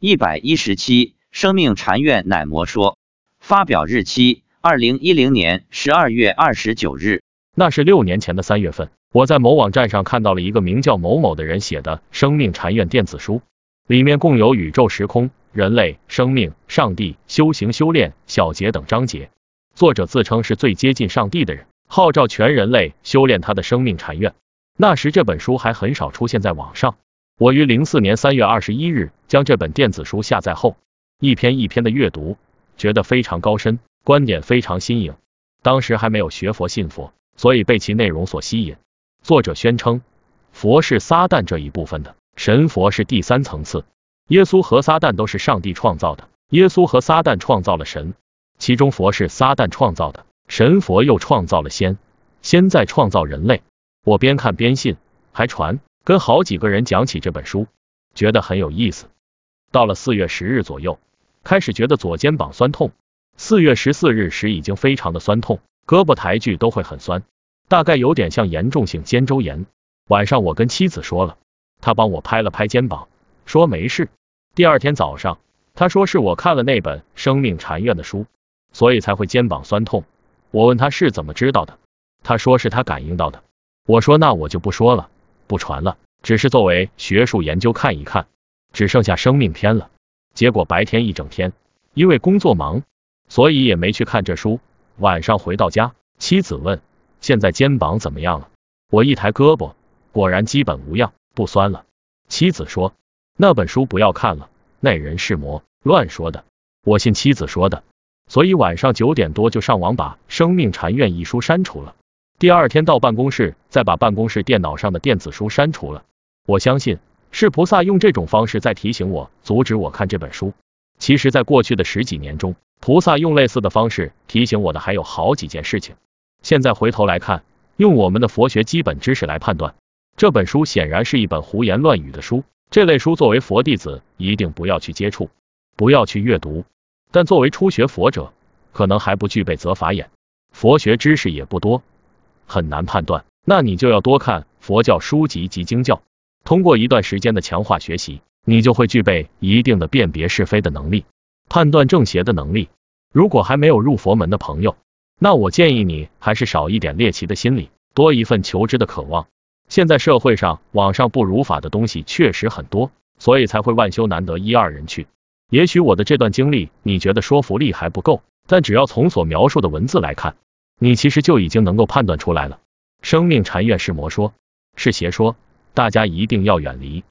一百一十七，生命禅院乃魔说。发表日期：二零一零年十二月二十九日。那是六年前的三月份，我在某网站上看到了一个名叫某某的人写的《生命禅院》电子书，里面共有宇宙、时空、人类、生命、上帝、修行、修炼、小节等章节。作者自称是最接近上帝的人，号召全人类修炼他的生命禅院。那时这本书还很少出现在网上。我于零四年三月二十一日将这本电子书下载后，一篇一篇的阅读，觉得非常高深，观点非常新颖。当时还没有学佛信佛，所以被其内容所吸引。作者宣称，佛是撒旦这一部分的，神佛是第三层次。耶稣和撒旦都是上帝创造的，耶稣和撒旦创造了神。其中佛是撒旦创造的，神佛又创造了仙，仙在创造人类。我边看边信，还传跟好几个人讲起这本书，觉得很有意思。到了四月十日左右，开始觉得左肩膀酸痛。四月十四日时已经非常的酸痛，胳膊抬举都会很酸，大概有点像严重性肩周炎。晚上我跟妻子说了，她帮我拍了拍肩膀，说没事。第二天早上，她说是我看了那本生命禅院的书。所以才会肩膀酸痛。我问他是怎么知道的，他说是他感应到的。我说那我就不说了，不传了，只是作为学术研究看一看。只剩下生命篇了。结果白天一整天，因为工作忙，所以也没去看这书。晚上回到家，妻子问现在肩膀怎么样了？我一抬胳膊，果然基本无恙，不酸了。妻子说那本书不要看了，那人是魔，乱说的。我信妻子说的。所以晚上九点多就上网把《生命禅院》一书删除了。第二天到办公室再把办公室电脑上的电子书删除了。我相信是菩萨用这种方式在提醒我，阻止我看这本书。其实，在过去的十几年中，菩萨用类似的方式提醒我的还有好几件事情。现在回头来看，用我们的佛学基本知识来判断，这本书显然是一本胡言乱语的书。这类书作为佛弟子一定不要去接触，不要去阅读。但作为初学佛者，可能还不具备责法眼，佛学知识也不多，很难判断。那你就要多看佛教书籍及经教，通过一段时间的强化学习，你就会具备一定的辨别是非的能力，判断正邪的能力。如果还没有入佛门的朋友，那我建议你还是少一点猎奇的心理，多一份求知的渴望。现在社会上网上不如法的东西确实很多，所以才会万修难得一二人去。也许我的这段经历你觉得说服力还不够，但只要从所描述的文字来看，你其实就已经能够判断出来了。生命禅院是魔说，是邪说，大家一定要远离。